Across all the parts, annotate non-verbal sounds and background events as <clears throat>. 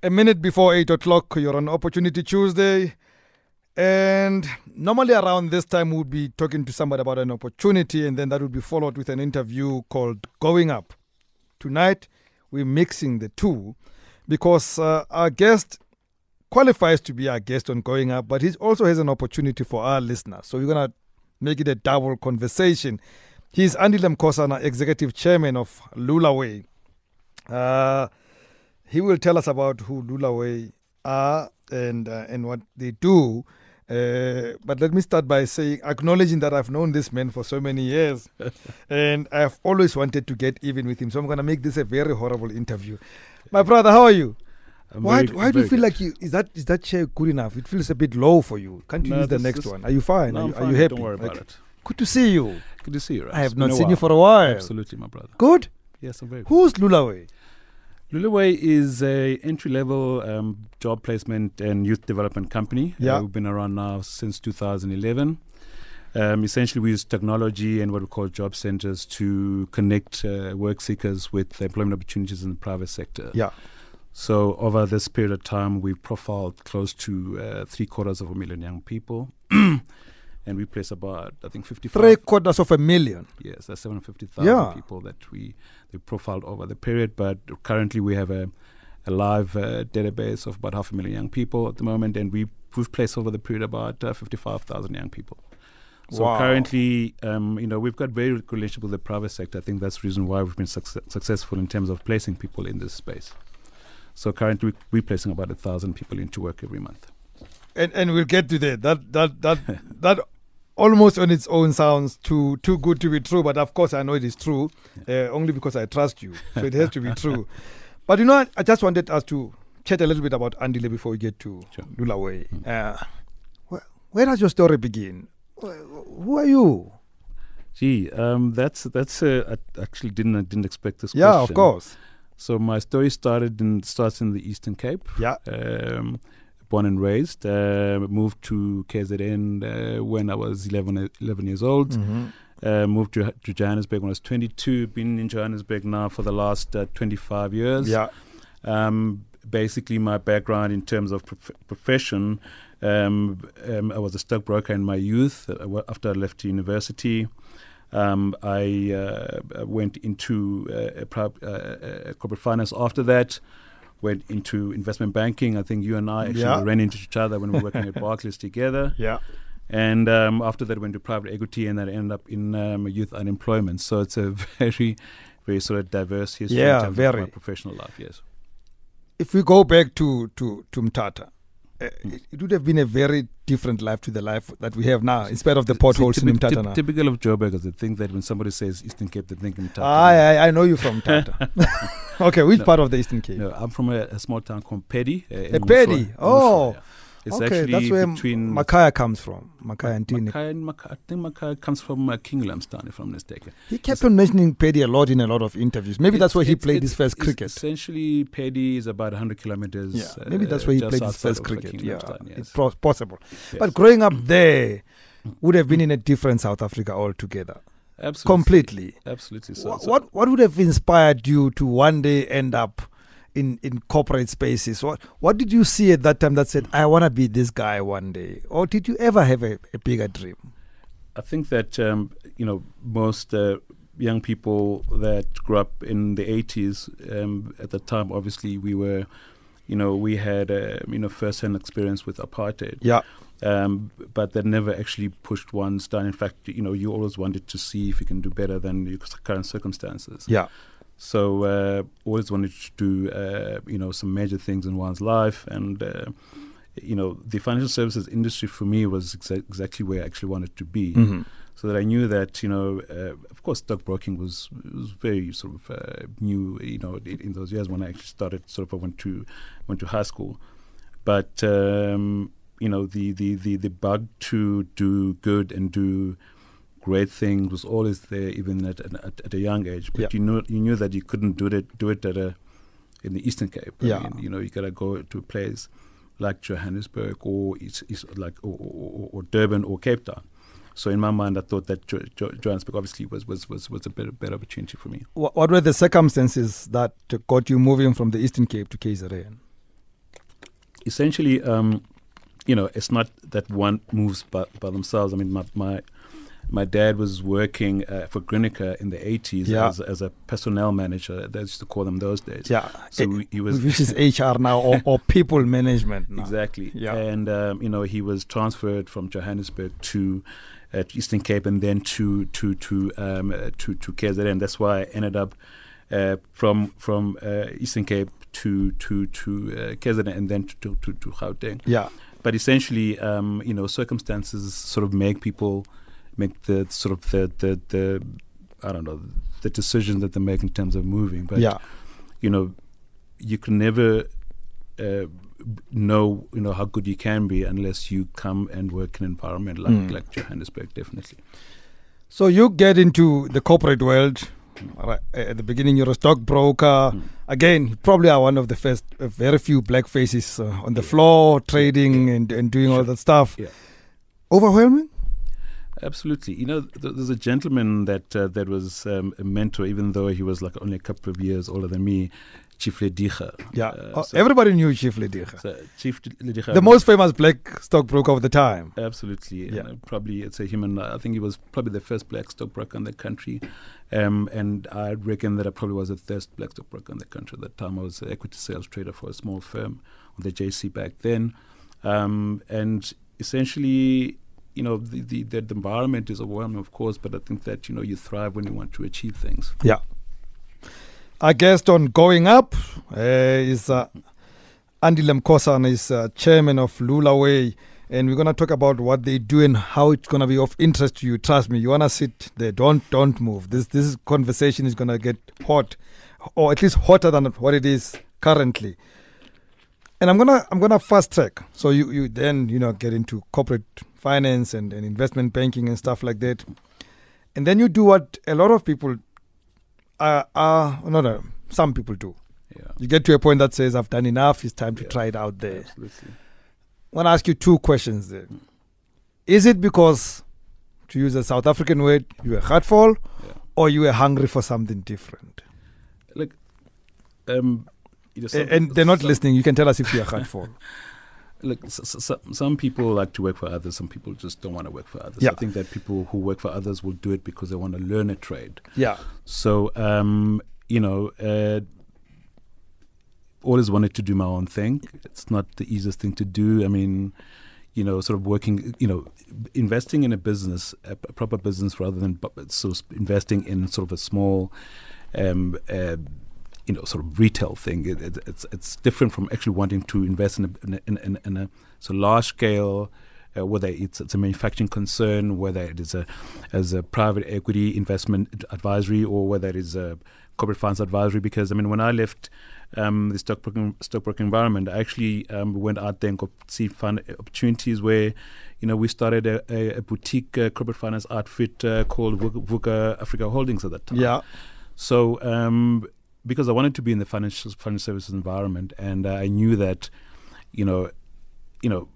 A minute before 8 o'clock, you're on Opportunity Tuesday. And normally around this time, we would be talking to somebody about an opportunity, and then that would be followed with an interview called Going Up. Tonight, we're mixing the two because uh, our guest qualifies to be our guest on Going Up, but he also has an opportunity for our listeners. So we're going to make it a double conversation. He's Andile Mkhosana, Executive Chairman of Lulaway. Uh, he will tell us about who Lulaway are and uh, and what they do. Uh, but let me start by saying, acknowledging that I've known this man for so many years, <laughs> and I've always wanted to get even with him. So I'm going to make this a very horrible interview. My brother, how are you? I'm why very- why do you feel good. like you is that is that chair good enough? It feels a bit low for you. Can't you No, use the next one? Are you fine? No, are, you, are you happy? Don't worry about Okay. it. Good to see you. Good to see you. I have It's not seen you for a while. Absolutely, my brother. Good. Yes, I'm very good. Who's Lulaway? Lulaway is a entry level um, job placement and youth development company. Yeah. Uh, we've been around now since 2011. Um, essentially, we use technology and what we call job centers to connect uh, work seekers with employment opportunities in the private sector. Yeah. So over this period of time, we've profiled close to uh, three quarters of a million young people, <clears throat> and we place about I think 55. Three quarters of a million. Yes, that's 750,000 Yeah. people that we they profiled over the period. But currently, we have a, a live uh, database of about half a million young people at the moment, and we, we've placed over the period about uh, 55,000 young people. So Wow. currently, um, you know, we've got very good relationship with the private sector. I think that's the reason why we've been success- successful in terms of placing people in this space. So currently, we're placing about a thousand people into work every month. and and we'll get to that. That that that <laughs> that almost on its own sounds too too good to be true. But of course, I know it is true, uh, only because I trust you. So it has to be <laughs> true. But you know? I just wanted us to chat a little bit about Andile before we get to Sure. Lulaway. Uh, where, where does your story begin? Wh- Who are you? Gee, um, that's that's uh, I actually didn't I didn't expect this. Yeah, of course. So my story started in starts in the Eastern Cape. Yeah. Um, born and raised. Uh, moved to KZN uh, when I was 11, 11 years old. Mhm. Uh, moved to, to Johannesburg when I was 22. Been in Johannesburg now for the last uh, 25 years. Yeah. Um, basically, my background in terms of prof- profession, um, um, I was a stockbroker in my youth. Uh, after I left university, um, I uh, went into uh, a uh, uh, corporate finance. After that, went into investment banking. I think you and I actually Yeah. ran into each other when we were working at <laughs> Barclays together. Yeah. And um, after that, went to private equity, and then ended up in um, youth unemployment. So it's a <laughs> very, very sort of diverse history Yeah, in terms very. of my professional life. Yes. If we go back to to to Mtata. Uh, it- it would have been a very different life to the life that we have now, in spite of the potholes in typi- Mtata typ- Typical of Joburgers, they think that when somebody says Eastern Cape, they think Mtata. I, I I know you from <laughs> Tata. <laughs> <laughs> okay, which No. part of the Eastern Cape? No, I'm from a, a small town called Peddie. Uh, A Peddie? Oh. Yeah. It's okay, actually that's where between Makhaya comes from. Makhaya Ntini. Mackay and Mackay, I think Mackay comes from uh, King Lamstown, if I'm mistaken. He kept on mentioning Peddie a lot in a lot of interviews. Maybe that's It's- where he played his first cricket. Essentially, Peddie is about 100 kilometers. Yeah, maybe that's where he uh, played his first uh, cricket. Yeah, yes. it's pro- possible. Yes. But growing up there would have been in a different South Africa altogether, Absolutely. completely. Absolutely. So, Wha- so- what what would have inspired you to one day end up in, in corporate spaces? What what did you see at that time that said I want to be this guy one day, or did you ever have a, a bigger dream? I think that um, you know most uh, young people that grew up in the 80s um, at the time, obviously we were, you know, we had uh, you know first-hand experience with apartheid. Yeah, Um, but that never actually pushed ones down. In fact, you know, you always wanted to see if you can do better than your current circumstances. yeah, So uh, always wanted to do uh, you know some major things in one's life, and uh, you know the financial services industry for me was exa- exactly where I actually wanted to be. Mhm. So that I knew that you know, uh, of course, stockbroking was was very sort of uh, new. You know, in, in those years when I actually started, sort of I went to went to high school, but um, you know the, the, the, the bug to do good and do great things was always there, even at, at, at a young age. But Yeah. you knew you knew that you couldn't do it do it at a in the Eastern Cape. I Yeah. mean, you know, you gotta go to a place like Johannesburg or it's, it's like or, or, or Durban or Cape Town. So in my mind, I thought that jo- jo- Johannesburg obviously was was was, was a better better opportunity for me. What, what were the circumstances that got you moving from the Eastern Cape to KZN? essentially, um, you know, it's not that one moves by, by themselves. I mean, my, my my dad was working uh, for Grinaker in the 80s Yeah. as, as a personnel manager. They used to call them those days. Yeah. So Eh, we- he was which is HR now or, <laughs> or people management now. Exactly. Yeah. And um, you know, he was transferred from Johannesburg to uh, Eastern Cape and then to to to um, uh, to to KZN. That's why I ended up uh, from from uh, Eastern Cape to to to uh, KZN and then to to, to Gauteng. Yeah. But essentially, um, you know, circumstances sort of make people make the sort of the the, the I don't know the decision that they make in terms of moving. But yeah. you know, you can never uh, know, you know, how good you can be unless you come and work in an environment like, Mm. like Johannesburg, definitely. So you get into the corporate world. At the beginning, you're a stockbroker. Mm. Again, probably are one of the first, uh, very few black faces uh, on the floor, trading and, and doing all that stuff. Yeah. Overwhelming? Absolutely. You know, th- there's a gentleman that uh, that was um, a mentor, even though he was like only a couple of years older than me, Chief Lediga. Yeah. Uh, Oh, so- everybody knew Chief Lediga. So Chief Lediga. The most famous black stockbroker of the time. Absolutely. Yeah. And, uh, probably it's a human. I think he was probably the first black stockbroker in the country. Um, and I reckon that I probably was the first black stockbroker in the country at that time. I was an equity sales trader for a small firm on the JSE back then. Um, and essentially, you know, the, the, the environment is overwhelming, of course, but I think that, you know, you thrive when you want to achieve things. Yeah. Our guest on Going Up uh, is uh, Andile Mkhosana, is uh, chairman of Lulaway. And we're going to talk about what they do and how it's going to be of interest to you. Trust me, you want to sit there. Don't don't move. This this conversation is going to get hot, or at least hotter than what it is currently. And I'm gonna I'm gonna fast track. So you, you then you know get into corporate finance and, and investment banking and stuff like that. And then you do what a lot of people uh, uh no no some people do. Yeah. You get to a point that says I've done enough, it's time to Yeah. try it out there. Absolutely. I want to ask you two questions there. Is it because to use a South African word, you were heartful Yeah. or you were hungry for something different? Look, um, you know, some- and they're not some- listening. You can tell us if you're heartful. <laughs> Look, s- s- s- some people like to work for others. Some people just don't want to work for others. Yeah. I think that people who work for others will do it because they want to learn a trade. yeah. So, um, you know, uh, always wanted to do my own thing. It's not the easiest thing to do. I mean, you know, sort of working, you know, investing in a business, a, proper business, rather than sort of investing in sort of a small, um, uh, you know, sort of retail thing. It, it, it's it's different from actually wanting to invest in a in a, in, in, in a so large scale. Uh, whether it's, it's a manufacturing concern, whether it is a as a private equity investment advisory, or whether it is a corporate finance advisory. Because I mean, when I left um, the stockbroking stockbroking environment, I actually um, went out there and got see fund opportunities where, you know, we started a, a, a boutique uh, corporate finance outfit uh, called Vuka, Vuka Africa Holdings at that time. Yeah. So, um, because I wanted to be in the financial financial services environment, and uh, I knew that, you know, you know,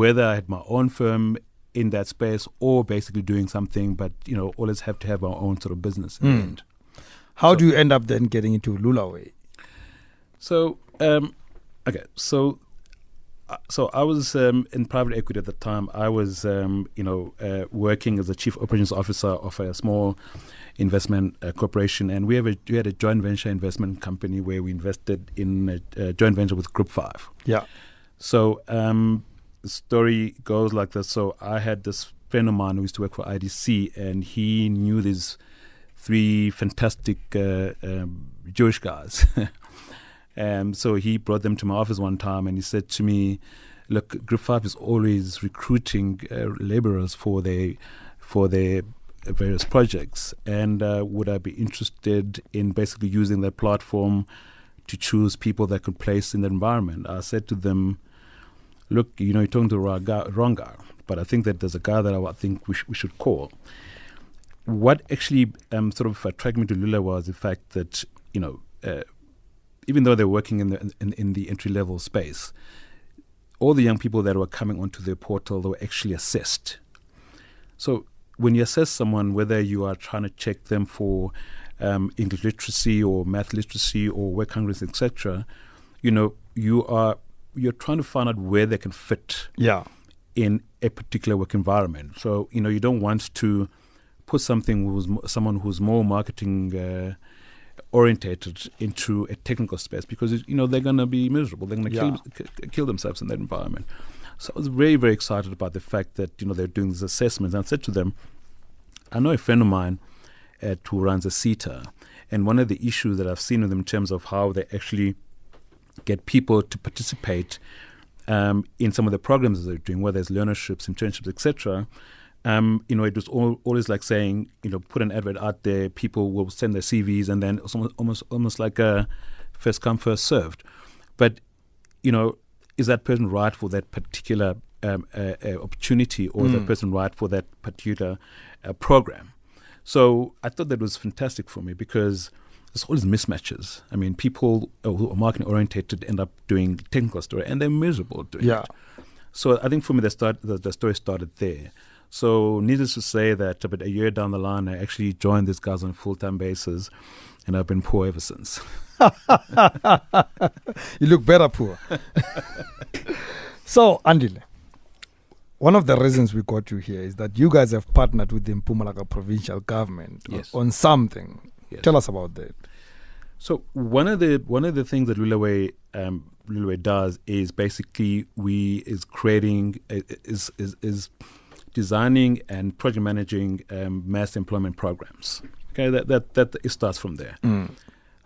whether I had my own firm in that space or basically doing something, but you know, always have to have our own sort of business in the Mm. end. How So- do you end up then getting into Lulaway? So, um, okay, so. Uh, So I was um, in private equity at the time. I was, um, you know, uh, working as a chief operations officer of a small investment uh, corporation, and we have a, we had a joint venture investment company where we invested in a, a joint venture with Group Five. Yeah. So um, the story goes like this. So I had this friend of mine who used to work for IDC, and he knew these three fantastic uh, um, Jewish guys. <laughs> um, so he brought them to my office one time, and he said to me, "Look, Group Five is always recruiting uh, laborers for their for their various projects, and uh, would I be interested in basically using their platform?" to choose people that could place in the environment. I said to them, look, you know, you're talking to the wrong guy, wrong guy but I think that there's a guy that I think we, sh- we should call. What actually um, sort of attracted me to Lula was the fact that, you know, uh, even though they're working in the, in, in the entry level space, all the young people that were coming onto their portal, they were actually assessed. So when you assess someone, whether you are trying to check them for um, English literacy or math literacy or work hungry, etc., you know, you are you're trying to find out where they can fit Yeah. in a particular work environment. So you know you don't want to put something who's someone who's more marketing uh, orientated into a technical space because you know they're going to be miserable. They're going to Yeah. kill, k- kill themselves in that environment. So I was very very excited about the fact that you know they're doing these assessments. And I said to them, I know a friend of mine at who runs a SETA, and one of the issues that I've seen with them in terms of how they actually get people to participate um, in some of the programs that they're doing, whether it's learnerships, internships, etc. Um, you know, it was all, always like saying, you know, put an advert out there, people will send their CVs, and then it's almost almost, almost like a first come first served. But you know, is that person right for that particular um, uh, uh, opportunity, or is that person right for that particular uh, program? So I thought that was fantastic for me because there's always mismatches. I mean, people uh, who are marketing oriented end up doing technical story, and they're miserable doing Yeah. it. So I think for me, the start the, the story started there. So needless to say that about a year down the line, I actually joined these guys on a full time basis, and I've been poor ever since. <laughs> You look better, poor. so, Andile, one of the reasons we got you here is that you guys have partnered with the Mpumalanga provincial government Yes. on something. Yes. Tell us about that. So one of the one of the things that Lulaway um, Lulaway does is basically we is creating is is, is designing and project managing um, mass employment programs. Okay, that that that it starts from there.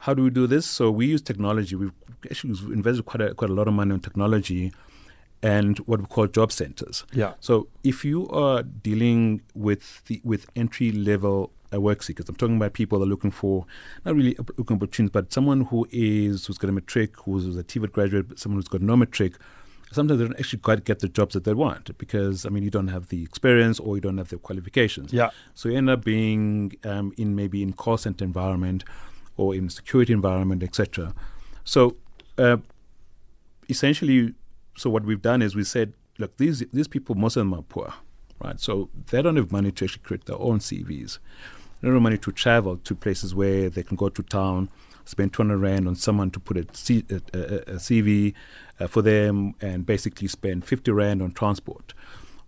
How do we do this? So we use technology. We've actually invested quite a, quite a lot of money on technology and what we call job centers. Yeah. So if you are dealing with the with entry level uh, work seekers, I'm talking about people that are looking for not really looking for opportunities, but someone who is who's got a matric, who's, who's a TVET graduate, but someone who's got no matric. Sometimes they don't actually quite get the jobs that they want because I mean you don't have the experience or you don't have the qualifications. Yeah. So you end up being um, in maybe in call center environment or in security environment, etc. So uh, essentially, so what we've done is we said, look, these these people, most of them are poor, right? So they don't have money to actually create their own CVs. They don't have money to travel to places where they can go to town, spend 200 rand on someone to put a, CV uh, for them, and basically spend 50 rand on transport.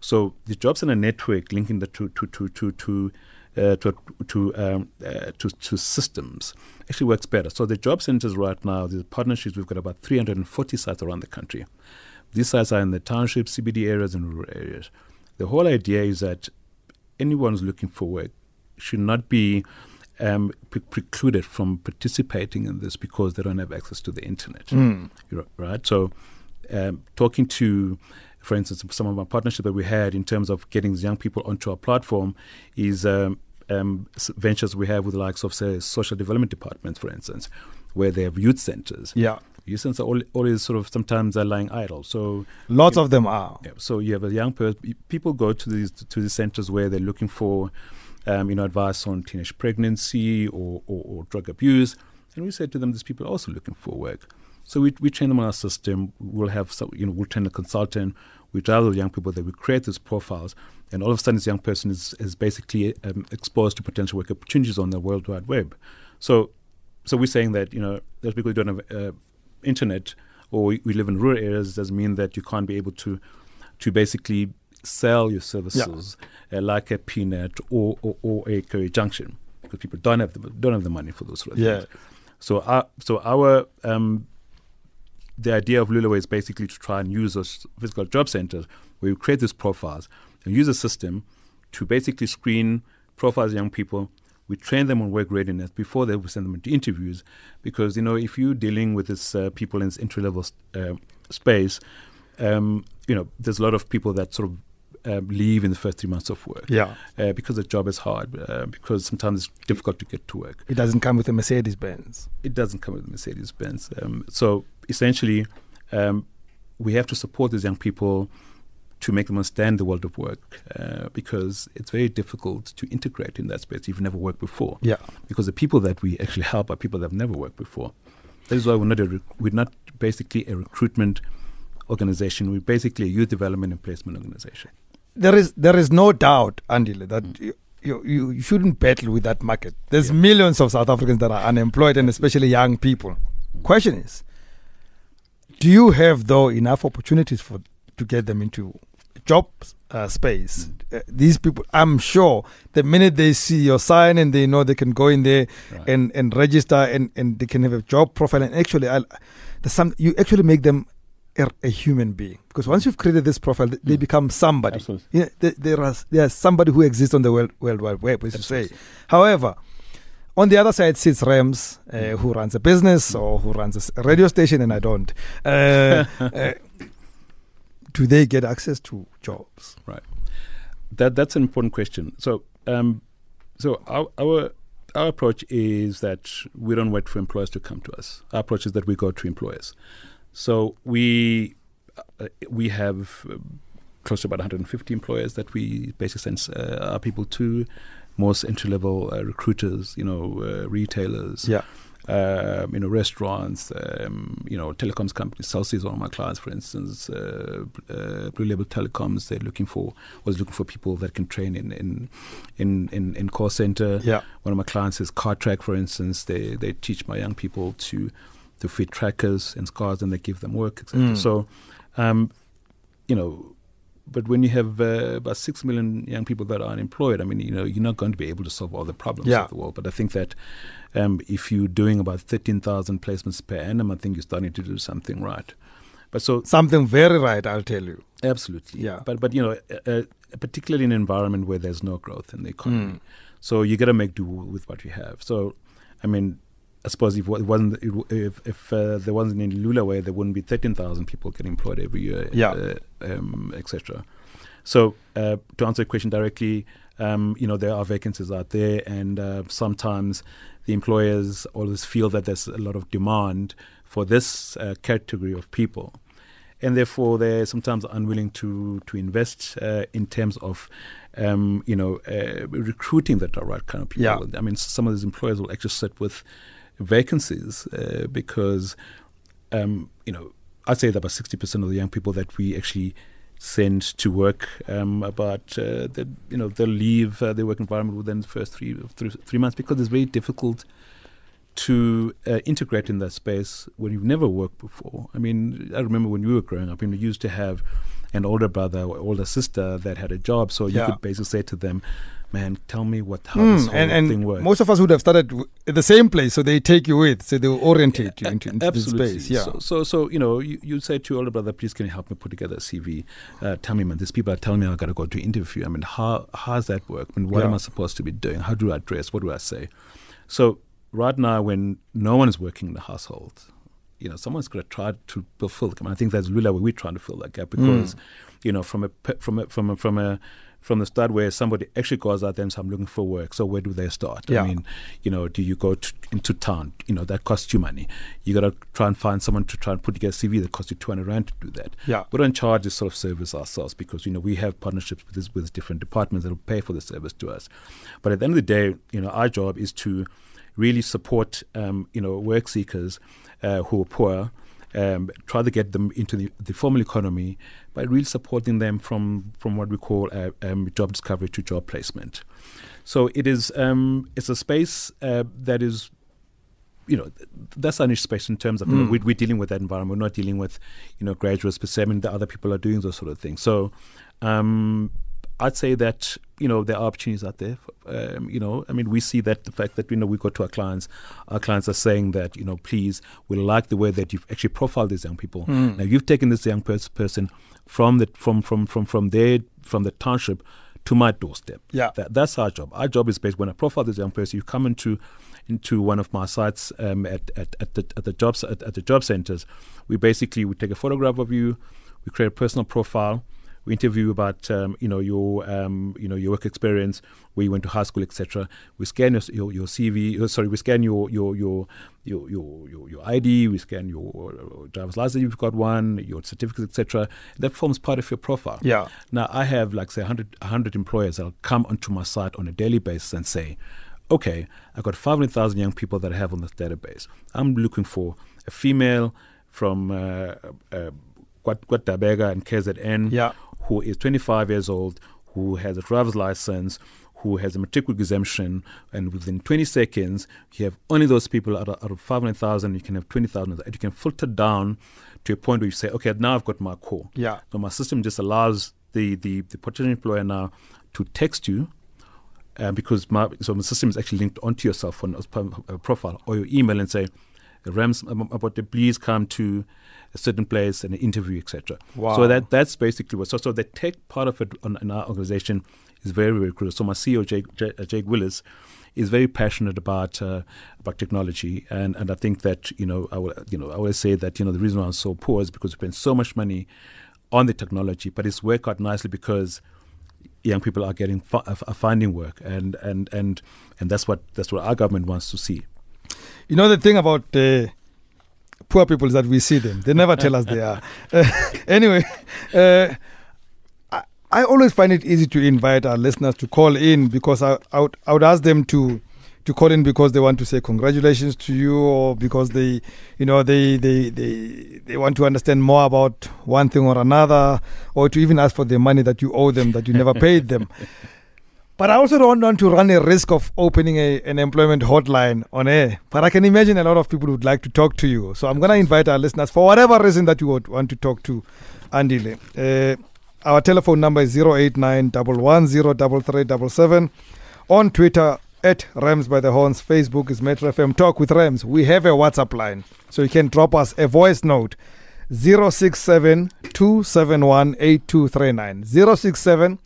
So the jobs in a network linking the to to to to to uh, to to, um, uh, to to systems actually works better. So the job centers right now, the partnerships, we've got about 340 sites around the country. These sites are in the township, CBD areas, and rural areas. The whole idea is that anyone who's looking for work should not be um, pre- precluded from participating in this because they don't have access to the internet. You're Right? So, um, talking to, for instance, some of our partnership that we had in terms of getting young people onto our platform is um, um, ventures we have with the likes of, say, social development departments, for instance, where they have youth centers. Yeah. Youth centers are always sort of sometimes are lying idle. So, Lots of them are. yeah, so you have a young person. People go to these to these centers where they're looking for, um, you know, advice on teenage pregnancy or, or, or drug abuse, and we said to them, these people are also looking for work. So we we train them on our system. We'll have some, you know, we'll train a consultant. We drive the young people that we create these profiles, and all of a sudden, this young person is is basically um, exposed to potential work opportunities on the World Wide Web. So, so we're saying that you know, those people who don't have uh, internet or we, we live in rural areas doesn't mean that you can't be able to to basically sell your services uh, like a PNet or, or, or a CareerJunction because people don't have the don't have the money for those sort of Yeah. things. So our so our um, the idea of Lulaway is basically to try and use those physical job centers where you create these profiles and use a system to basically screen profiles of young people. We train them on work readiness before they we send them into interviews, because you know if you're dealing with this uh, people in this entry level uh, space, um, you know there's a lot of people that sort of um, leave in the first three months of work Yeah. uh, because the job is hard, uh, because sometimes it's difficult to get to work It doesn't come with a Mercedes Benz. it doesn't come with a Mercedes Benz. Um, so essentially, um, we have to support these young people to make them understand the world of work uh, because it's very difficult to integrate in that space if you've never worked before. Yeah. Because the people that we actually help are people that have never worked before. That is why we're not a rec- we're not basically a recruitment organization. We're basically a youth development and placement organization. There is there is no doubt, Andile, that you, you, you you shouldn't battle with that market. There's Yeah. millions of South Africans that are unemployed and especially young people. Question is, Do you have though enough opportunities for to get them into job uh, space? Mm. Uh, these people, I'm sure, the minute they see your sign and they know they can go in there Right. and, and register and, and they can have a job profile and actually, I'll, there's some you actually make them a, a human being because once you've created this profile, th- they Mm. become somebody. Absolutely. Yeah, there, there's somebody who exists on the world, world wide web, as you say. However, on the other side sits Rams, uh, Mm. who runs a business or who runs a radio station, and I don't. Uh, <laughs> uh, do they get access to jobs? Right that that's an important question. So, um, so our, our our approach is that we don't wait for employers to come to us. Our approach is that we go to employers. So we uh, we have um, close to about 150 employers that we basically send uh, our people to. Most entry level uh, recruiters, you know, uh, retailers, Yeah. um, you know, restaurants, um, you know, telecoms companies. Cell C is one of my clients, for instance. Uh, uh, Blue Label Telecoms, they're looking for was looking for people that can train in in in in, in call center. Yeah. One of my clients is CarTrack, for instance. They they teach my young people to to fit trackers and scars and they give them work, etc. Mm. So, um, you know. But when you have uh, about six million young people that are unemployed, I mean, you know, you're not going to be able to solve all the problems Yeah. of the world. But I think that um, if you're doing about 13,000 placements per annum, I think you're starting to do something right. But so Something very right, I'll tell you. absolutely, Yeah. But but you know, uh, uh, particularly in an environment where there's no growth in the economy, Mm. so you got to make do with what you have. So, I mean, I suppose if it wasn't if if uh, there wasn't any Lulaway, there wouldn't be 13,000 people getting employed every year, Yeah. uh, um, etc. So uh, to answer your question directly, um, you know there are vacancies out there, and uh, sometimes the employers always feel that there's a lot of demand for this uh, category of people, and therefore they're sometimes unwilling to to invest uh, in terms of. Um, you know, uh, recruiting the right kind of people. Yeah. I mean, some of these employers will actually sit with vacancies uh, because, um, you know, I'd say that about 60% of the young people that we actually send to work um, about, uh, that, you know, they'll leave uh, their work environment within the first three, three, three months because it's very difficult to uh, integrate in that space when you've never worked before. I mean, I remember when we were growing up, we used to have an older brother or older sister that had a job, so you Yeah. could basically say to them, "Man, tell me what how this Mm, whole and thing works." most of us would have started w- at the same place, so they take you with, so they will orientate you into, into this Absolutely. space. Yeah. So, so, so you know, you, you say to your older brother, please can you help me put together a CV? Uh, tell me, man, these people are telling me I got to go to interview. I mean, how how does that work? I mean, what am I supposed to be doing? How do I dress? What do I say? So right now, when no one is working in the household, you know, someone's going to try to fulfill. I mean, I think that's really where we're trying to fill that gap because, you know, from a from a, from a, from a from the start where somebody actually goes out there and says, I'm looking for work. So where do they start? Yeah. I mean, you know, do you go to, into town? You know, that costs you money. You got to try and find someone to try and put together a CV that costs you 200 rand to do that. Yeah. We don't charge this sort of service ourselves because, you know, we have partnerships with, this, with different departments that will pay for the service to us. But at the end of the day, you know, our job is to really support, um, you know, work seekers uh, who are poor, um, try to get them into the, the formal economy by really supporting them from, from what we call uh, um, job discovery to job placement. So it is um, it's a space uh, that is you know, that's our niche space in terms of, you know, Mm. we, we're dealing with that environment. We're not dealing with, you know, graduates per se. I mean, the other people are doing those sort of things. So, um, I'd say that, you know, there are opportunities out there. Um, you know, I mean, we see that the fact that, you know, we go to our clients, our clients are saying that, you know, please, we like the way that you've actually profiled these young people. Mm. Now, you've taken this young pers- person from the, from, from, from, from their, from the township to my doorstep. Yeah. That, that's our job. Our job is based when I profile this young person, you come into into one of my sites um, at, at, at the at the jobs at, at the job centers. We basically we take a photograph of you, we create a personal profile, we interview about um, you know your um, you know your work experience, where you went to high school, etc. We scan your your, your CV. uh, sorry, we scan your your your your your, your, ID. We scan your uh, driver's license. if You've got one, your certificates, etc. That forms part of your profile. Yeah. Now, I have like say 100, 100 employers that'll come onto my site on a daily basis and say, okay, I've got 500,000 young people that I have on this database. I'm looking for a female from uh, uh, Kwat- and KZN Yeah. Who is 25 years old, who has a driver's license, who has a matriculate exemption, and within 20 seconds, you have only those people out of, out of 500,000, you can have 20,000, and you can filter down to a point where you say, okay, now I've got my core. Yeah. So my system just allows the, the, the potential employer now to text you uh, because my so my system is actually linked onto your cell phone uh, profile or your email and say, Rams about the please come to a certain place and an interview, etc. Wow. So that that's basically what. So so the tech part of it on, in our organization is very very crucial. So my CEO Jake, Jake, uh, Jake Willis is very passionate about uh, about technology, and, and I think that you know I will you know I always say that you know the reason why I'm so poor is because we spend so much money on the technology, but it's worked out nicely because young people are getting are finding work, and and and and that's what that's what our government wants to see. You know the thing about uh, poor people that we see them; they never tell us they are. Uh, <laughs> anyway. Uh, I, I always find it easy to invite our listeners to call in because I, I, would, I would ask them to to call in because they want to say congratulations to you or because they you know they they they, they want to understand more about one thing or another or to even ask for the money that you owe them that you never paid them <laughs> but I also don't want to run a risk of opening a, an employment hotline on air. But I can imagine a lot of people would like to talk to you. So I'm going to invite our listeners for whatever reason that you would want to talk to Andile. Uh, our telephone number is 089 On Twitter, at Rams by the Horns. Facebook is Metro FM Talk with Rams. We have a WhatsApp line, so you can drop us a voice note 067 271 8239. 067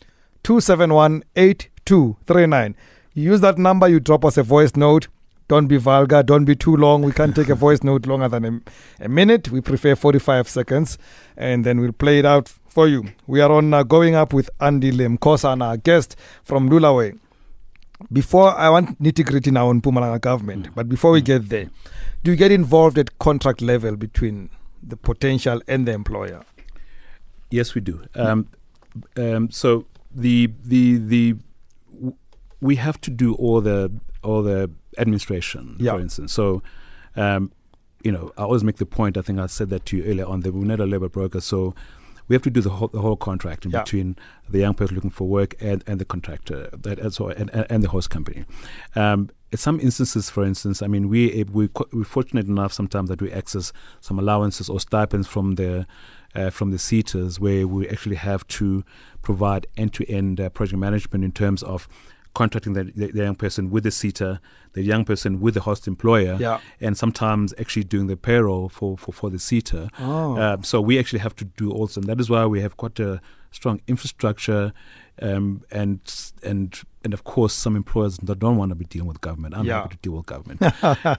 271 8239. You use that number, you drop us a voice note. Don't be vulgar, don't be too long. We can't take a voice note longer than a, a, minute. We prefer 45 seconds, and then we'll play it out for you. We are on uh, Going Up with Andile Mkhosa, our guest from Lulaway before I want nitty gritty now on Mpumalanga government, mm. but before we get there, do you get involved at contract level between the potential and the employer? Yes, we do. Um, um, so the the the we have to do all the all the administration, yeah. for instance. So. Um, you know, I always make the point. I think I said that to you earlier on. That we're not a labor broker, so we have to do the whole, the whole contract in yeah. between the young person looking for work and, and the contractor that, and, so, and, and the host company. Um, in some instances, for instance, I mean, we, we, we're fortunate enough sometimes that we access some allowances or stipends from the uh, from the SETAs where we actually have to provide end-to-end uh, project management in terms of contracting the, the, the, young person with the SETA, the young person with the host employer, yeah. and sometimes actually doing the payroll for, for, for the SETA. Oh. Uh, so we actually have to do also, and that is why we have quite a strong infrastructure um, and and and of course, some employers that don't want to be dealing with government. I'm yeah. happy to deal with government.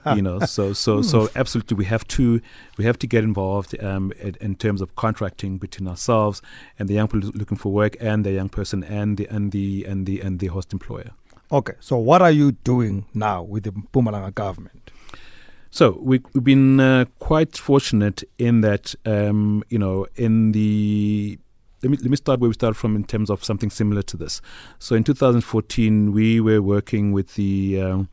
<laughs> you know, so so so absolutely, we have to we have to get involved um, in, in, terms of contracting between ourselves and the young people looking for work and the young person and the and the and the and the host employer. Okay, so what are you doing now with the Mpumalanga government? So we, have been uh, quite fortunate in that, um, you know, in the let me let me start where we started from in terms of something similar to this. So in 2014, we were working with the um,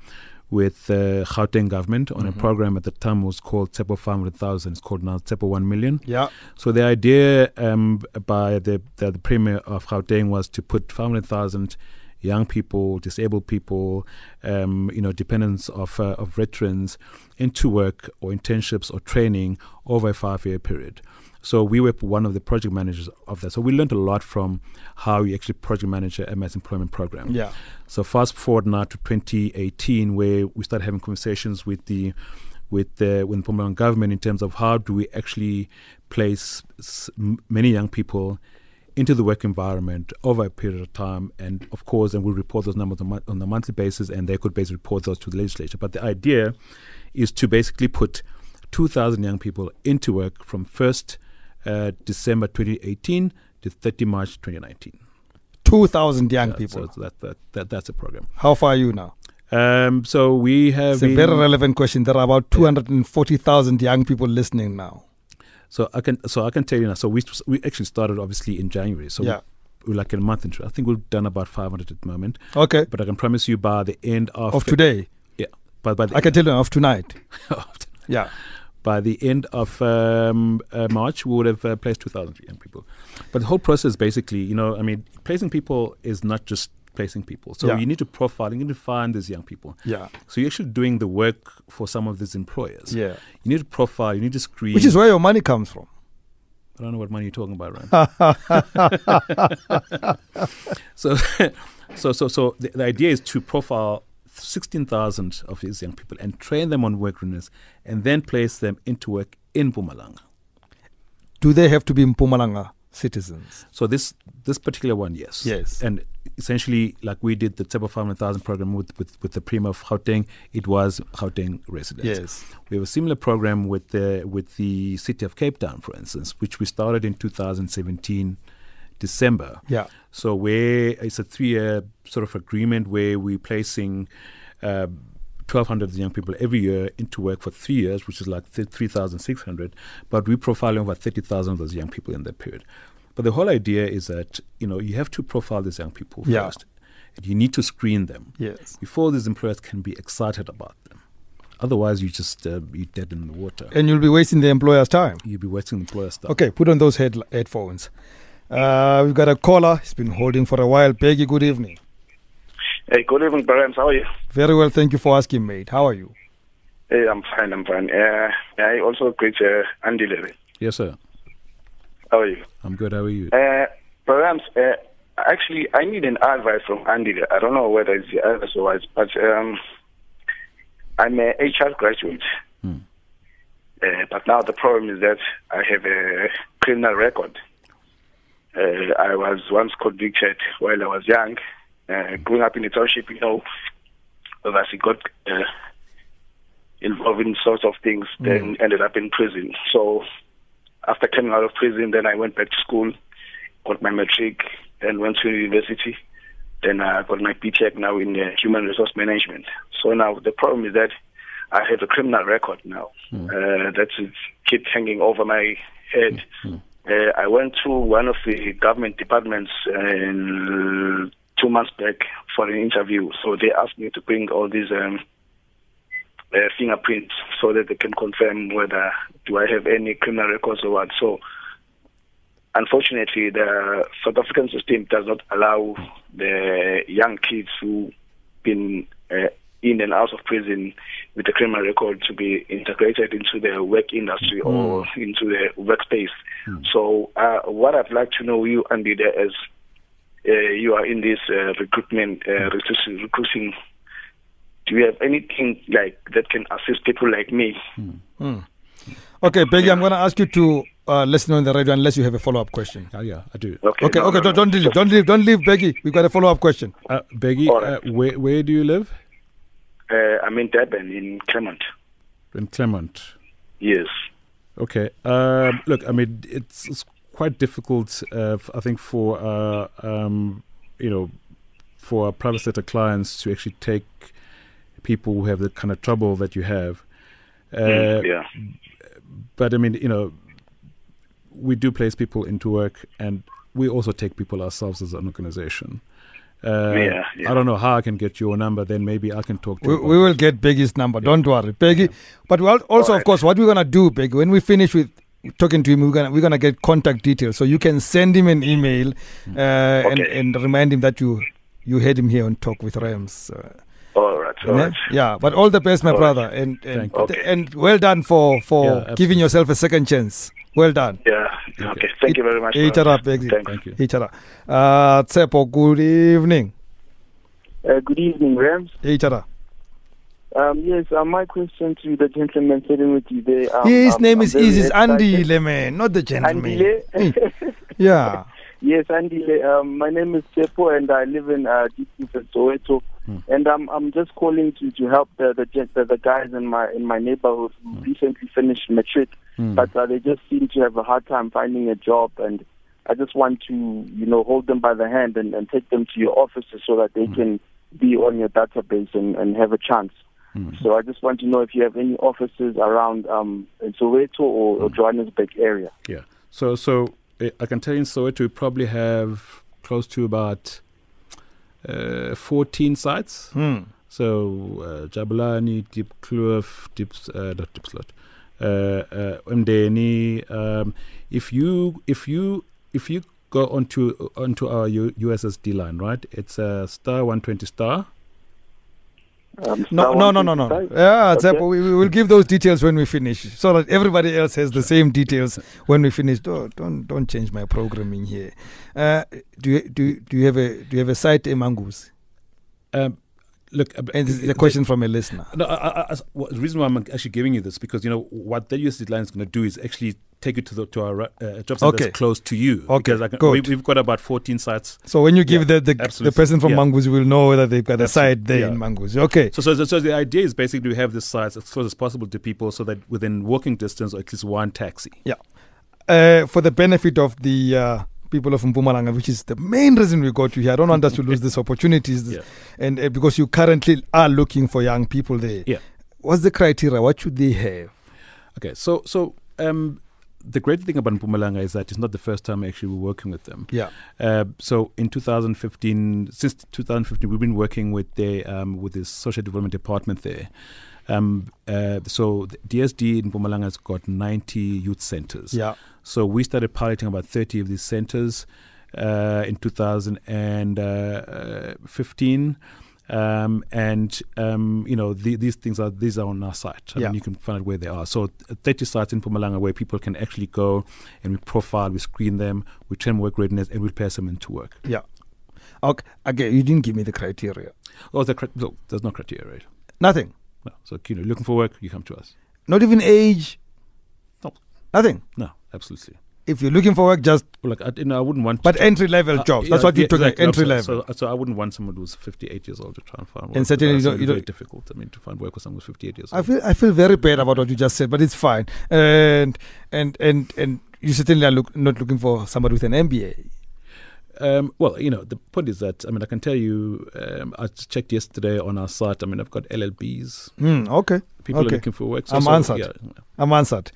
with the Gauteng government on mm-hmm. a program at the time was called Tshepo 500,000. It's called now Tshepo 1 million. Yeah. So the idea um, by the, the, the premier of Gauteng was to put 500,000 young people, disabled people, um, you know, dependents of uh, of veterans into work or internships or training over a five year period. So we were one of the project managers of that. So we learned a lot from how you actually project manage a MS employment program. Yeah. So fast forward now to 2018, where we started having conversations with the with the with the Mpumalanga government in terms of how do we actually place s- many young people into the work environment over a period of time, and of course, and we report those numbers on, on a monthly basis, and they could basically report those to the legislature. But the idea is to basically put 2,000 young people into work from first uh, December 2018 to 30 March 2019. 2,000 young yeah, people. So that, that, that, that's a program. How far are you now? Um, so we have. It's a very relevant question. There are about 240,000 young people listening now. So I can so I can tell you now. So we we actually started obviously in January. So yeah. we're like a month into. I think we've done about 500 at the moment. Okay. But I can promise you by the end of of today. Yeah. But by I can tell you <laughs> of tonight. yeah by the end of um, uh, March, we would have uh, placed 2,000 young people. But the whole process basically, you know, I mean, placing people is not just placing people. So Yeah. you need to profile, you need to find these young people. Yeah. So you're actually doing the work for some of these employers. Yeah. You need to profile, you need to screen. Which is where your money comes from. I don't know what money you're talking about, Ryan. <laughs> <laughs> so, <laughs> so, so, so the, the idea is to profile 16,000 of these young people and train them on work readiness and then place them into work in Mpumalanga. Do they have to be Mpumalanga citizens? So this this particular one, yes, Yes. and essentially, like we did the Tshepo 500,000 program with, with with the Prima of Gauteng, it was Gauteng residents. Yes. We have a similar program with the with the city of Cape Town, for instance, which we started in 2017 December. Yeah. So where it's a three-year sort of agreement where we're placing uh, 1,200 young people every year into work for three years, which is like th- 3,600. But we profile over 30,000 of those young people in that period. But the whole idea is that you know you have to profile these young people Yeah. first. And you need to screen them Yes. before these employers can be excited about them. Otherwise, you just uh, be dead in the water. And you'll be wasting the employer's time. You'll be wasting employers' stuff. Okay, put on those head headphones. Uh, we've got a caller. He's been holding for a while. Peggy, good evening. Hey, good evening, Barams. How are you? Very well, thank you for asking, mate. How are you? Hey, I'm fine. I'm fine. Uh, I also greet uh, Andy Levy. Yes, sir. How are you? I'm good. How are you? Uh, Barams, uh, actually, I need an advice from Andy. I don't know whether it's the advice or what, but um, I'm a HR graduate. Hmm. Uh, but now the problem is that I have a criminal record. Uh, I was once convicted while I was young. Uh, growing up in the township, you know, obviously got uh, involved in sorts of things, then ended up in prison. So after coming out of prison, then I went back to school, got my matric, then went to university. Then I got my BTEC now in uh, human resource management. So now the problem is that I have a criminal record now uh, that is keep hanging over my head. Uh, I went to one of the government departments uh, two months back for an interview. So they asked me to bring all these um, uh, fingerprints so that they can confirm whether do I have any criminal records or what. So unfortunately, the South African system does not allow the young kids who been uh, in and out of prison with a criminal record to be integrated into the work industry or into the workspace. So, uh, what I'd like to know you, Andy, there is uh, you are in this uh, recruitment, uh, recruiting, recruiting. Do you have anything like that can assist people like me? Okay, Peggy, I'm going to ask you to uh, listen on the radio unless you have a follow up question. Oh, yeah, I do. Okay, Okay, no, okay, no, don't, no. don't leave, don't leave, don't leave, Peggy. We've got a follow up question. Uh, Beggy, All uh, right. where where do you live? Uh, I'm in Durban, in Clermont. In Clermont. Yes. Okay. Um, look, I mean, it's, it's quite difficult. Uh, I think for uh, um, you know, for our private sector clients to actually take people who have the kind of trouble that you have. Uh, Mm, yeah. But I mean, you know, we do place people into work, and we also take people ourselves as an organization. Uh, Yeah, yeah. I don't know how I can get your number. Then maybe I can talk to We, you. we will get Peggy's number. Don't worry, Peggy. But we'll also, of course, what we're gonna do, Peggy, when we finish with talking to him, we're gonna we're gonna get contact details, so you can send him an email uh, and Okay. and remind him that you you had him here on Talk with Rams. Uh, All right. All yeah? right. yeah, but all the best, my All brother, and and, Okay. and well done for for Yeah, giving yourself a second chance. Well done. Yeah. Okay. Thank you very much. Each brother. other, Peggy. Thanks. Thank you. Each other. Uh, Tsepo, good evening. Uh, good evening, Rams. Each other. Um, yes, uh, my question to the gentleman sitting with you there. Um, His um, name I'm is very Andy excited. Leman, not the gentleman. Andile. Yeah. <laughs> yes, Andy. Um, my name is Tsepo, and I live in uh, District Soweto. And I'm I'm just calling to, to help the the, the the guys in my in my neighborhood who recently finished matric, but uh, they just seem to have a hard time finding a job. And I just want to you know hold them by the hand and, and take them to your offices so that they can be on your database and, and have a chance. So I just want to know if you have any offices around um, in Soweto or, or Johannesburg area. Yeah. So so I can tell you in Soweto we probably have close to about uh, 14 sites. Hmm. So uh, Jabulani, Diepkloof, Deep uh, not Diepsloot, uh, uh, Mdeni. Um, if you if you if you go onto onto our U- USSD line, right? It's uh, star one twenty star. Um, No, no, no, no, no. Yeah, Okay. Tsepo, we, we will give those details when we finish, so that everybody else has the same details when we finish. Don't don't, don't change my programming here. Uh, do you do you- do you have a do you have a site Emangus? Um, look, uh, And this is a question from a listener. No, I, I, well, the reason why I'm actually giving you this because you know what the USSD line is going to do is actually take you to the to our uh, job center Okay. that's close to you. Okay, because I can, good. we, we've got about 14 sites. So when you give Yeah, the the, the person from Yeah. Mangus will know that they've got a site there Yeah. in Mangus. Okay. So, so, so the idea is basically to have this sites as close as possible to people, so that within walking distance or at least one taxi. Yeah. Uh, for the benefit of the uh, people of Mpumalanga, which is the main reason we got you here. I don't want us to lose these opportunities, <laughs> Yeah. and uh, because you currently are looking for young people there. Yeah. What's the criteria? What should they have? Okay, so so um, the great thing about Mpumalanga is that it's not the first time actually we're working with them. Yeah. Uh, so in 2015, since 2015, we've been working with the um, with the social development department there. Um, uh, so DSD in Mpumalanga has got 90 youth centers. Yeah. So we started piloting about 30 of these centers uh, in 2015. Um, and um, you know the, these things are these are on our site. I Yeah. mean, you can find out where they are. So uh, 30 sites in Mpumalanga where people can actually go and we profile, we screen them, we train work readiness, and we pass them into work. Yeah. Okay. Again, you didn't give me the criteria. Oh, the, no, there's no criteria, right? Nothing. So you know, looking for work, you come to us. Not even age. No. Nothing. No, absolutely. If you're looking for work, just Well, like I, you know, I wouldn't want. but entry level Uh, jobs. yeah, That's what you're talking exactly. entry level. So, so I wouldn't want someone who's 58 years old to try and find work. And certainly you you very don't- difficult. I mean, to find work with someone who's 58 years I old. feel I feel very bad about what you just said, but it's fine. And and and and you certainly are look, not looking for somebody with an MBA. Um, well, you know, the point is that I mean, I can tell you, um, I checked yesterday on our site. I mean, I've got LLBs. Mm, okay, People Okay. are looking for work. I'm so, answered. Yeah, I'm answered.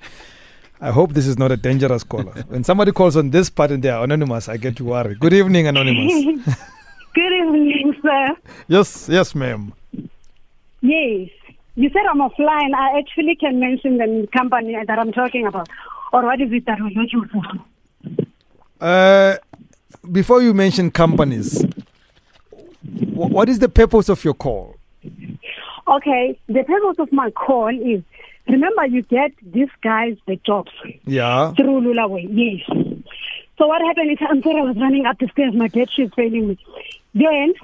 I hope this is not a dangerous caller. <laughs> when somebody calls on this part and they are anonymous, I get to worry. Good evening, anonymous. <laughs> Good evening, sir. yes, yes, ma'am. Yes. You said I'm offline. I actually can mention the company that I'm talking about. Or what is it that we're looking for? Uh, before you mention companies, what is the purpose of your call? Okay, the purpose of my call is remember you get these guys the jobs Yeah. through Lulaway. Yes. So what happened is <laughs> I'm sorry I was running up the stairs, my battery is failing me. Then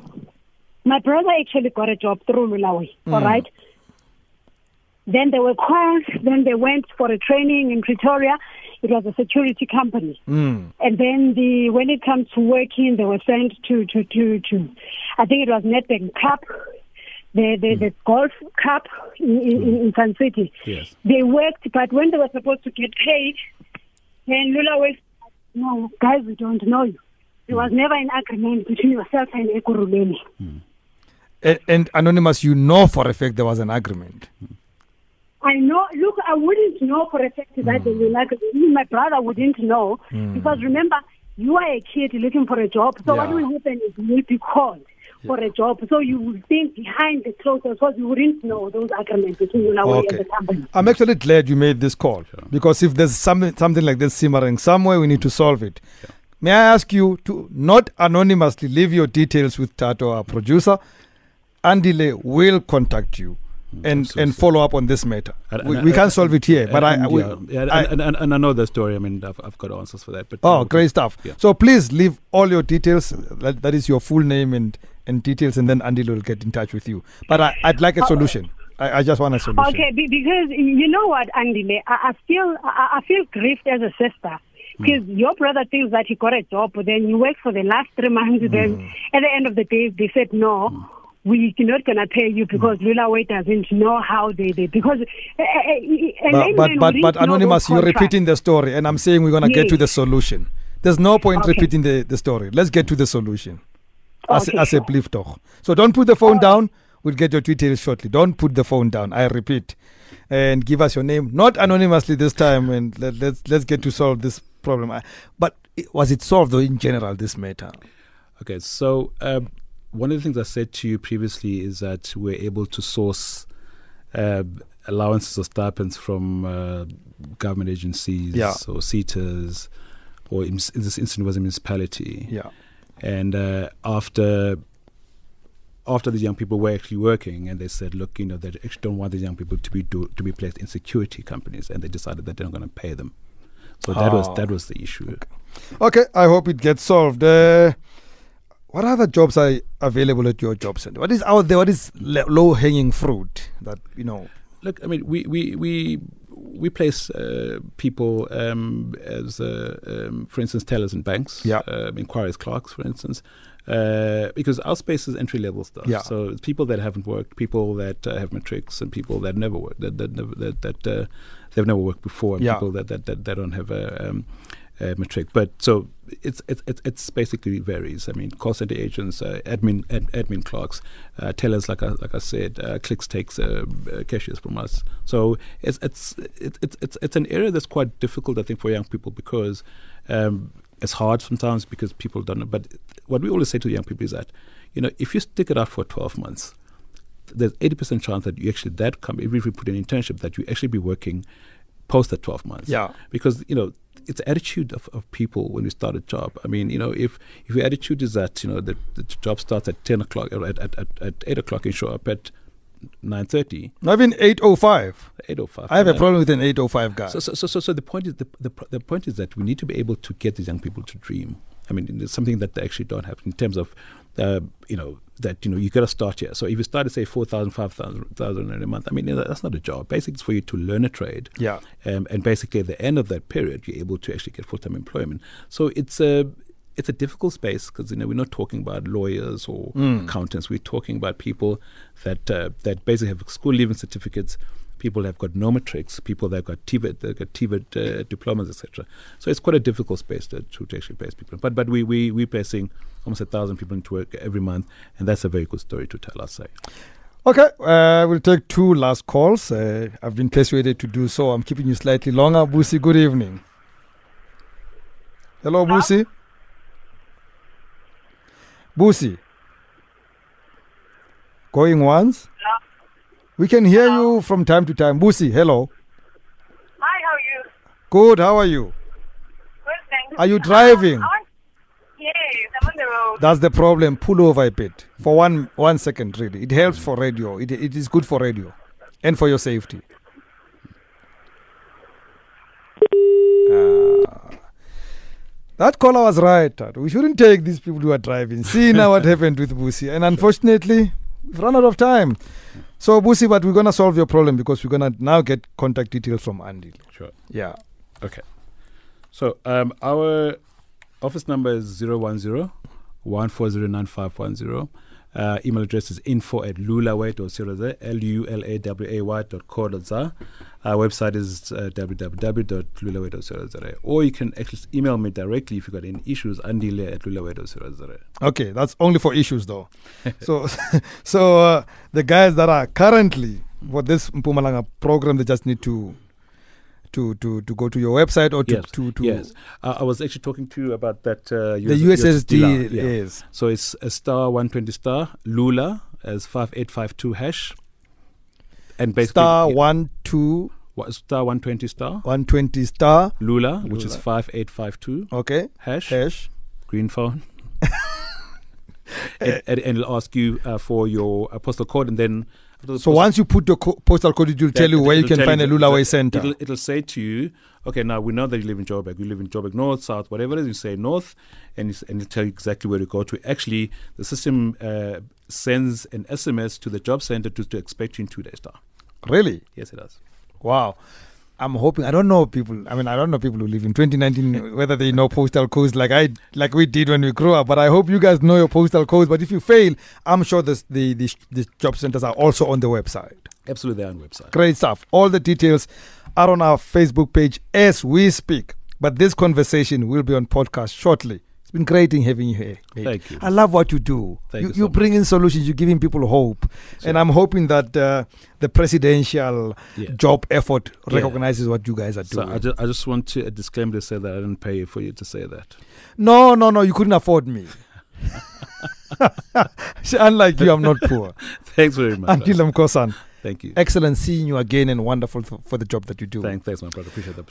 my brother actually got a job through Lulaway, mm. all right? Then they were called, then they went for a training in Pretoria. It was a security company. Mm. And then the when it comes to working, they were sent to to to to, I think it was Nedbank Cup, the the, hmm. the golf cup in, in, hmm. in Sun City. Yes. They worked, but when they were supposed to get paid, then Lula was, no, guys, we don't know you. There hmm. was never an agreement between yourself and Ekurhuleni. And, and anonymous, you know for a fact there was an agreement. I know. Look, I wouldn't know for a fact that hmm. they will agree. Even my brother wouldn't know hmm. because remember, you are a kid looking for a job. So what Yeah. will happen is you will be called for a job. So you will think behind the closed doors because you wouldn't know those agreements between you Okay. and the company. I'm actually glad you made this call because if there's something something like this simmering somewhere, we need to solve it. May I ask you to not anonymously leave your details with Tato, our producer. Andile will contact you and, and absolutely. follow up on this matter. And- we, and- we and- can't solve it here, but I, and, we, yeah, yeah, I- and, and, and I know the story. I mean, I've, I've got answers for that. But Oh, uh, great stuff. Yeah. So please leave all your details. That, that is your full name and, and details, and then Andy will get in touch with you. But I, I'd like a oh, solution. I, I just want a solution. Okay, because you know what, Andile, I, I feel I, I feel grieved as a sister. Mm. Because your brother thinks that he got a job, but then you work for the last three months. Then mm. at the end of the day, they said no. We're not gonna pay you because Lulaway doesn't know how they did because uh, uh, uh, But, but, but, but Anonymous, you're repeating the story, and I'm saying we're going to get to the solution. There's no point Okay. repeating the, the story. Let's get to the solution. As, Okay, as a sure. talk. So don't put the phone down. We'll get your details shortly. Don't put the phone down. I repeat. And give us your name, not anonymously this time, and let, let's let's get to solve this problem. I- But was it solved though in general this matter? Okay, so um, one of the things I said to you previously is that we're able to source uh, allowances or stipends from uh, government agencies Yeah. or SETAs or in, this incident was a municipality. Yeah. And uh, after after the young people were actually working, and they said, look, you know, they actually don't want these young people to be do, to be placed in security companies, and they decided that they're not going to pay them. So that Ah. was that was the issue. Okay, I hope it gets solved. Uh, what other jobs are available at your job center? What is out there? What is low hanging fruit that you know? Look, I mean, we we we we place uh, people um, as, uh, um, for instance, tellers in banks, Yeah. um, inquiries clerks, for instance, uh, because our space is entry level stuff. Yeah. So it's people that haven't worked, people that uh, have matrics, and people that never worked, that that never, that, that uh, they've never worked before, and Yeah. people that, that that that don't have a. Um, uh, matric, but so it's it's it's, basically varies. I mean, call center agents, uh, admin ad, admin clerks, uh, tellers, like I like I said, uh, Clicks takes uh, uh, cashiers from us. So it's it's it's it's it's an area that's quite difficult, I think, for young people because um, it's hard sometimes because people don't know. But what we always say to young people is that you know if you stick it out for twelve months, there's eighty percent chance that you actually that come if we put an internship that you actually be working post the twelve months Yeah. because you know it's the attitude of, of people when you start a job. I mean, you know, if if your attitude is that you know the, the job starts at ten o'clock or at, at, at, at eight o'clock, you show up at nine thirty, Not even eight oh five. eight o five. I have a problem with an eight oh five guy. So, so, so, so, so the point is the, the the point is that we need to be able to get these young people to dream. I mean, it's something that they actually don't have in terms of, uh, you know, that you know you got to start here. So if you start to say four thousand, five thousand in a month, I mean that's not a job. Basically, it's for you to learn a trade. Yeah. Um, and basically, at the end of that period, you're able to actually get full time employment. So it's a it's a difficult space because you know we're not talking about lawyers or accountants. We're talking about people that uh, that basically have school leaving certificates. People that have got no matrics, people that have got TVET, that got TVET uh, diplomas, etc. So it's quite a difficult space to, to, to actually place people. But but we we we're placing almost a thousand people into work every month, and that's a very good story to tell. I say. Okay, uh, we'll take two last calls. Uh, I've been persuaded to do so. I'm keeping you slightly longer. Busi, good evening. Hello, Busi. Busi. Going once? We can hear you from time to time. Busi, hello. Hi, how are you? Good, how are you? Good, thanks. Are you driving? Um, I want- yes, I'm on the road. That's the problem. Pull over a bit for one one second. Really, it helps for radio. It it is good for radio, and for your safety. Ah. that caller was right. We shouldn't take these people who are driving. See now what <laughs> happened with Busi, and unfortunately, we've run out of time. So Busi, but we're gonna solve your problem because we're gonna now get contact details from Andy. Sure. Yeah. Okay. So um, our office number is 010 1409510. Uh, email address is info at lulaway.co.za, L-U-L-A-W-A-Y dot co dot za. Our website is uh, www.lulaway.co.za. Or you can actually email me directly if you've got any issues, andile at lulaway.co.za. Okay, that's only for issues though. so, <laughs> so uh, the guys that are currently for this Mpumalanga program, they just need to to to to go to your website or to Yes, to, to yes. Uh, I was actually talking to you about that. Uh, the USSD yeah. is So it's a star 120 star, Lula as 5852 hash. And basically, star yeah, one two wa- star 120 star, one twenty star. Lula, which is 5852 Okay, hash, hash. green phone. <laughs> and, and, it'll ask you uh, for your uh, postal code, and then So postal- once you put the co- postal code, it will tell you That- where you can find a you- Lulaway center. It'll, it'll say to you, okay, now we know that you live in Joburg. You live in Joburg North, South, whatever it is. You say North, and, it's, and it'll tell you exactly where to go to. Actually, the system uh, sends an SMS to the job center to, to expect you in two days' time. Really? Yes, it does. Wow. I'm hoping. I don't know people. I mean, I don't know people who live in 2019 whether they know postal codes like I like we did when we grew up. But I hope you guys know your postal codes. But if you fail, I'm sure this, the the the job centers are also on the website. Absolutely, they're on the website. Great stuff. All the details are on our Facebook page as we speak. But this conversation will be on podcast shortly. Been great in having you here. mate. Thank you. I love what you do. Thank you, you so you bring in solutions. You're giving people hope, and I'm hoping that uh, the presidential Yeah. job effort Yeah. recognizes what you guys are So doing. I just, I just want to a disclaimer to say that I didn't pay for you to say that. no, no, no. You couldn't afford me. <laughs> <laughs> Unlike you, I'm not poor. <laughs> Thanks very much. Andile Mkhosana. Thank you. Excellent seeing you again and wonderful for, for the job that you do. Thanks, thanks, my brother. Appreciate that.